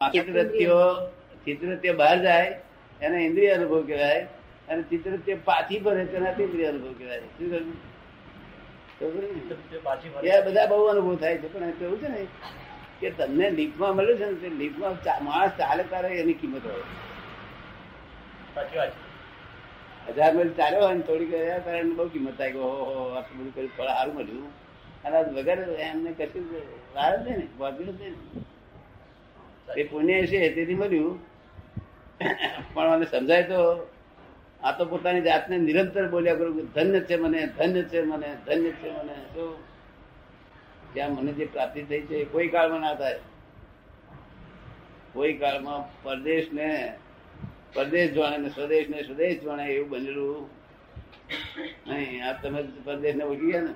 ચિત્રત્યો ચિત્રત્ય બહાર જાય એને ઇન્દ્રિય અનુભવ કહેવાય અને ચિત્રત્ય પાછી ભરે તેના ઇન્દ્રિય અનુભવ કહેવાય. શું કહ્યું? એ બધા બહુ અનુભવ થાય છે પણ કેવું છે ને કે તમને લીફમાં મળ્યું છે ને તે લીફમાં માણસ ચાલે તારે એની કિંમત હોય. હજાર માઇલ ચાલ્યો હોય ને થોડીક હજાર તારે બહુ કિંમત થાય કે ઓહો આટલું બધું કર્યું ફળ સારું મળ્યું. અને વગર એમને કશું વાર જ નહીં ને વાગ્યું જ નહીં. ને. તે પુણ્ય છે તેથી મળ્યું. પણ મને સમજાય તો, આ તો પોતાની જાતને નિરંતર બોલ્યા કરું ધન્ય છે મને, ધન્ય છે મને, ધન્ય છે મને. શું ત્યાં મને જે પ્રાપ્તિ થઈ છે કોઈ કાળમાં ના થાય. કોઈ કાળમાં પરદેશ ને પરદેશ જાણે ને સ્વદેશ ને સ્વદેશ જાણે એવું બનેલું નહીં. આ તમે પરદેશ ને ઓળખી ગયા ને?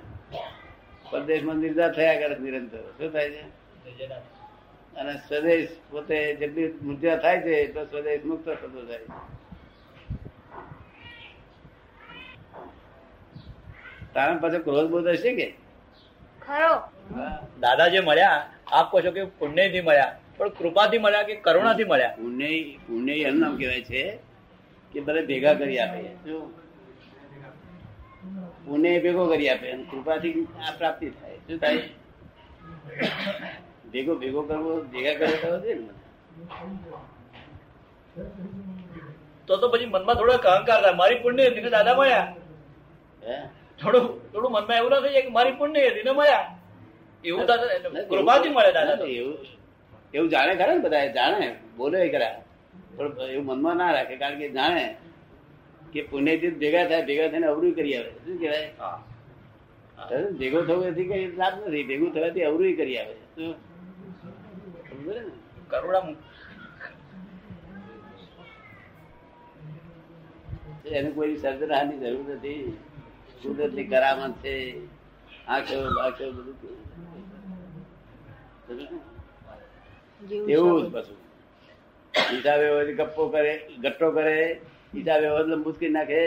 પરદેશમાં નિર્ધાર થયા કરે નિરંતર. શું થાય છે? અને સ્વદેશ પોતે જેટલી મુદ્રા થાય છે એટલો સ્વદેશ મુક્ત થતો જાય તારા પાસે ક્રોધ બોધ હશે કે? ખરો. દાદા જે મળ્યા. આપ કહો છો કે પુણ્યથી મળ્યા. પણ કૃપાથી મળ્યા કે કરુણાથી મળ્યા? પુણ્ય પુણ્ય એમ નામ કહેવાય છે કે બધા ભેગા કરી આપે. શું પુણ્ય ભેગો કરી આપે અને કૃપાથી આ પ્રાપ્તિ થાય. શું થાય? ભેગો ભેગો કરવો ભેગા કરે તો છે ને તો તો પછી મનમાં થોડો અહંકાર થાય. મારી પુણ્ય હતી ને દાદા મળ્યા. હે? થોડું થોડું મનમાં એવું ના થઈ જાય કે મારી પુણ્ય હતી ને મળ્યા. એવું દાદા કૃપાથી મળે દાદા. એવું એવું જાણે ખરા ને બધા જાણે બોલે ખરા. પણ એવું મનમાં ના રાખે કારણ કે જાણે કે પુણ્યથી ભેગા થાય ભેગા થઈને અવરું કરી આવે. શું કહેવાય? ભેગો થવું એથી કઈ લાભ નથી. ભેગું થવાથી અવરું કરી આવે. શું? સમજે ને? કરુણા એને કોઈ સર્જનાની જરૂર નથી. કુદરતની કરામત છે. આંખો બાંખો બધું એવું જ પાછું. હિસાબે ગપ્પો કરે ગટ્ટો કરે હિસાબે હોય લંબુ કરી નાખે.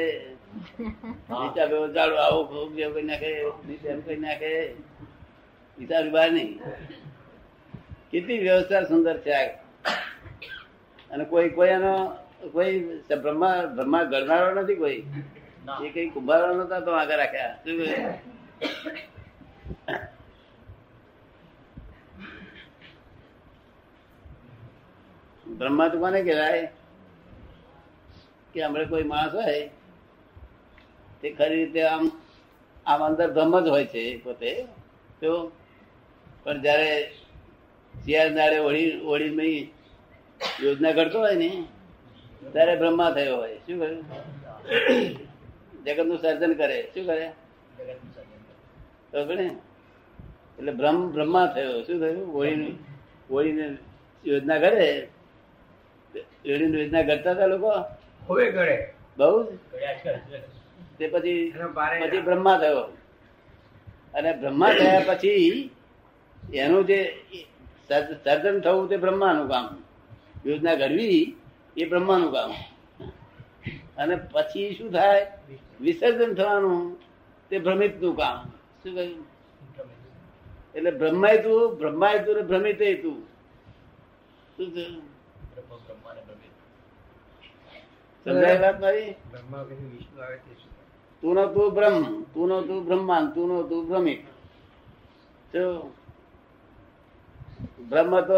હિસાબે જાડો આવો ભોગ જેવું કરી નાખે એમ કરી નાખે. હિસાબ બહાર નહીં. કેટલી વ્યવસ્થા સુંદર છે અને કોઈ કોઈ એનો કોઈ બ્રહ્મા બ્રહ્મા ગણનારો નથી કોઈ? એ કઈ કુંભારો નતા તો આગળ રાખ્યા. બ્રહ્મા તો કોને કહેવાય? કે હમણાં કોઈ માણસ હોય તે ખરી રીતે આમ આમ અંદર બ્રહ્મ જ હોય છે પોતે. તો પણ જયારે શિયાળ દાડે ઓળી ઓળી યોજના કરતો હોય ને ત્યારે બ્રહ્મા થયો હોય. શું કર્યું? જગતનું સર્જન કરે. શું કરે? ને એટલે બ્રહ્મ બ્રહ્મા થયો. શું થયું? હોળીની હોળીને યોજના કરે. હોળીની યોજના કરતા હતા લોકો? હવે કરે. બહુ. તે પછી પછી બ્રહ્મા થયો. અને બ્રહ્મા થયા પછી એનું જે સર્જન થવું તે બ્રહ્માનું કામ. યોજના ઘડવી એ બ્રહ્માનું કામ. અને પછી શું થાય? વિસર્જન થવાનું તે ભ્રમિતનું કામ. શું કહ્યું? એટલે બ્રહ્માય તું બ્રહ્માય તું ને ભ્રમિત તું શું થયું? તે નો તું બ્રહ્મ, તું નો તું બ્રહ્માંડ તું નો તું ભ્રમિત બ્રહ્મ તો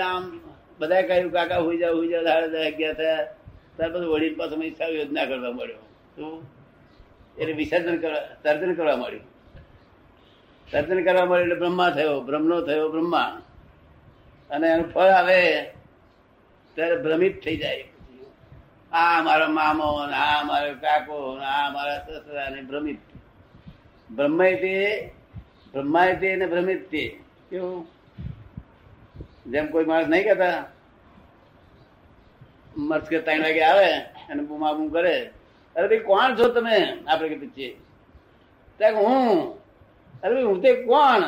આમ બધા કહ્યું, કાકા, હોઈ જાવ હોઈ જાવ સાડા અગિયાર થયા. ત્યાર પછી વડીલ પાસે હિસાબ યોજના કરવા મળ્યો. શું એટલે વિસર્જન કરવા સર્જન કરવા મળ્યું. સર્જન કરવા મળ્યું એટલે બ્રહ્મા થયો, બ્રહ્મનો થયો, બ્રહ્મા. અને એનું ફળ આવે, ત્યારે ભ્રમિત થઈ જાય. આ મારો મામો, ને આ મારો કાકો, ને આ મારા સસરા, ને ભ્રમિત. બ્રહ્મા તે બ્રહ્મા તે ને ભ્રમિત તે. કેવું? જેમ કોઈ માણસ નહીં કહેતા મર્સ કે ત્રણ વાગે આવે અને બુમા બુમ કરે અરે ભાઈ કોણ છો તમે? આપણે કે પૂછીએ ત્યાં હું. અરે ભાઈ હું તે કોણ?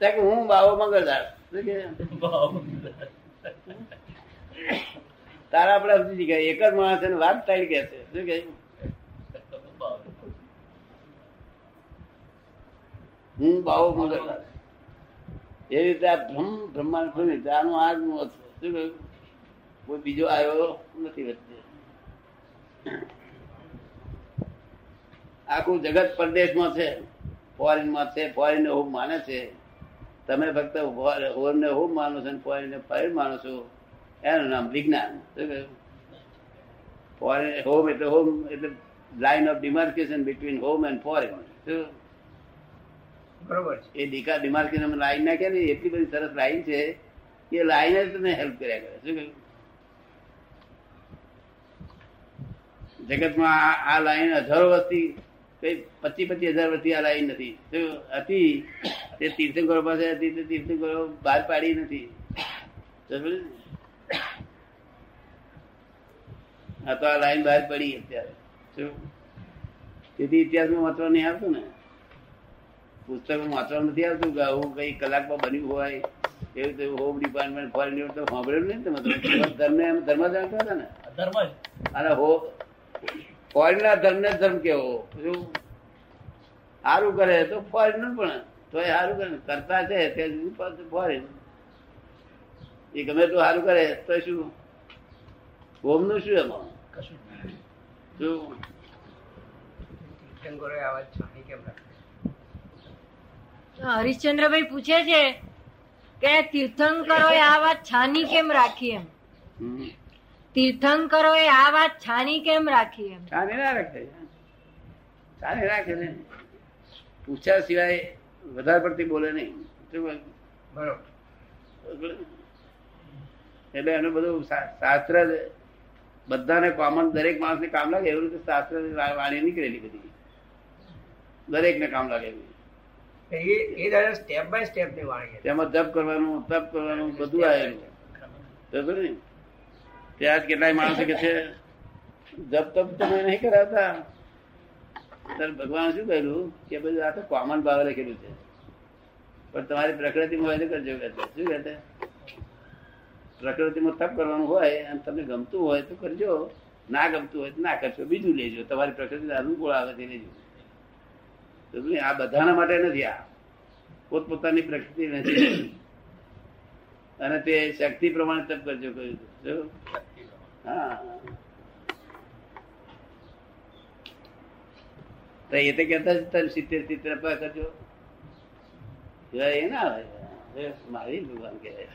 ત્યાં હું બાવો મંગળદાર તારા આપણે સમજી ગયા એક જ માણસ એને વાત તાળી કે છે. શું કે? હું બાવો મંગળદાર એ રીતે આ બ્રહ્મ, બ્રહ્માંડ રીતે આનું આ કોઈ બીજો આવ્યો નથી વચ્ચે. આખું જગત પરદેશમાં છે. ફોરેનમાં છે. ફોરેન હું માને છે. તમે ફક્ત હોરને હું માનો છો ફોરેન ને ફોરેન માનો છો. એનું નામ વિજ્ઞાન. શું કહ્યું? ફોરેન, હોમ એટલે હોમ એટલે line of demarcation between home and foreign શું? બરોબર એ એ બીમાર ડિમાર્કેશન લાઈન ના ને, એટલી બધી સરસ લાઈન છે એ લાઈન જ તમને હેલ્પ કર્યા કરે. શું કહ્યું? જગતમાં આ- લાઈન હજારો વર્ષથી, કઈ પચીસ પચીસ હજાર વર્ષથી આ લાઈન નથી. હતી? તે તીર્થંકરો પાસે હતી, તે તીર્થંકરો બહાર પાડી નથી. આ તો આ લાઈન બહાર પડી અત્યારે. શું? તેથી ઇતિહાસમાં વાંચવા નહીં આવતું ને? પુસ્તકમાં વાંચવા નથી આવતું કે આવું કઈ કલાકમાં બન્યું હોય એવું તો હોમ ડિપાર્ટમેન્ટ ફોરેન તો સાંભળ્યું નહીં તમે ધર્મ એમ ધર્મ જાણતા હતા ને? ધર્મ જ. અને હો ફોરેનના ધર્મ ને ધર્મ કેવો? સારું કરે તો ફોરેન પણ તો એ સારું કરે કરતા છે તે ફોરેન. એ ગમે તું સારું કરે તો શું? હોમનું શું એમાં? કશું શું? તીર્થંકરોએ આવા છાણી કેમ રાખી હરિશ્ચંદ્રભાઈ પૂછે છે કે તીર્થંકરોએ આ વાત છાની કેમ રાખી એમ? તીર્થંકરો એ આ વાત છાની કેમ રાખી એમ? છાની ના રાખે. છાની રાખે ને. પૂછ્યા સિવાય વધારે પડતી બોલે નહીં? બરોબર એટલે એનું બધું શાસ્ત્ર બધાને કોમન દરેક માણસને કામ લાગે એવું રીતે શાસ્ત્ર વાણી નીકળેલી બધી. દરેકને કામ લાગે એવી એ એ સ્ટેપ બાય સ્ટેપની વાણી. તેમાં કરવાનું, તપ કરવાનું બધું આવેલું. ને? ત્યાં કેટલાય માણસો કે છે, જપ તપ તમે નહીં કરાવતા. ત્યારે ભગવાન શું કહ્યું કે બધું આ તો કોમન ભાવે લખેલું છે. પણ તમારી પ્રકૃતિમાં હોય કરજો શું કહે પ્રકૃતિમાં તપ કરવાનું હોય અને તમને ગમતું હોય તો કરજો. ના ગમતું હોય તો ના કરશો બીજું લેજો. તમારી પ્રકૃતિ અનુકૂળ આવે તે લેજો? આ બધાના માટે નથી, આ પોતપોતાની પ્રકૃતિ નથી. અને તે શક્તિ પ્રમાણે તપ કરજો, કહ્યું હા. એ તો કેતા તને સિત્તેર સિત્તેર કરજો. એ ના આવે મારી ભગવાન કહેવાય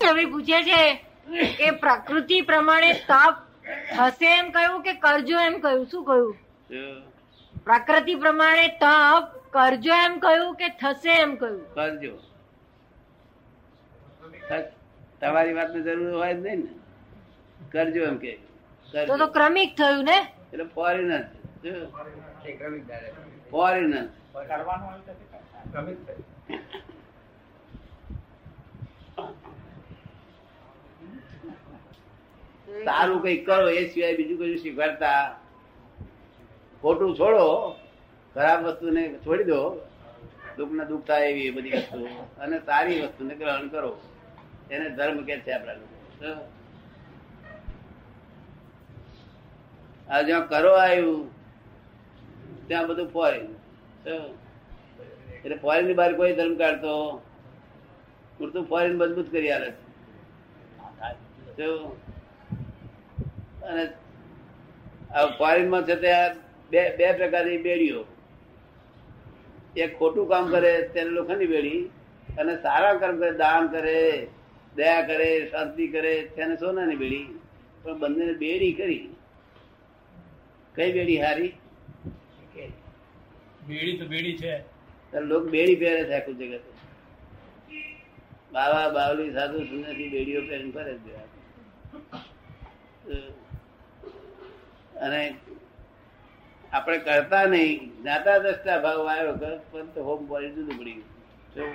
તમે પૂછે છે? કે પ્રકૃતિ પ્રમાણે તપ થશે એમ કહ્યું કે કરજો એમ કહ્યું? શું કહ્યું? પ્રકૃતિ પ્રમાણે તપ કરજો એમ કહ્યું કે થશે એમ કહ્યું? કરજો. તમારી વાતની જરૂર હોય જ નહીં ને. કરજો એમ કે. તો તો ક્રમિક થયું ને? એટલે ફોરેનર ફોરેનર ક્રમિક સારું કઈ કરો, એ સિવાય બીજું કઈ શીખવાડતા ખોટું છોડો, ખરાબ વસ્તુને છોડી દો. દુઃખ ને દુઃખ થાય એવી બધી વસ્તુ. અને સારી વસ્તુને ગ્રહણ કરો. એને ધર્મ કે છે આપણા આ જ્યાં કરો આવ્યું, ત્યાં બધું ફોરેન. એટલે ફોરેનની બહાર કોઈ ધર્મ કાઢતો. પૂરતું ફોરેન મજબૂત કરી આવે? અને ફોરેનમાં છે તે આ બે બે પ્રકારની બેડીઓ. એક ખોટું કામ કરે તેને લોખંડની બેડી. અને સારા કર્મ કરે દાન કરે દયા કરે શાંતિ કરે તેને સોનાની બેડી. પણ બંનેને બેડી કરી. કઈ બેડી હારી? બેડી તો બેડી છે. લોક લોકો બેડી પહેરે છે આખું જગત. બાવા બાવલી સાધુ સુનેથી બેડીઓ પહેરીને ફરે છે. અને આપણે કરતા નહીં જ્ઞાતા દ્રષ્ટા ભાવ આવ્યો પરંતુ હોમ બોડી જુદું પડી ગયું?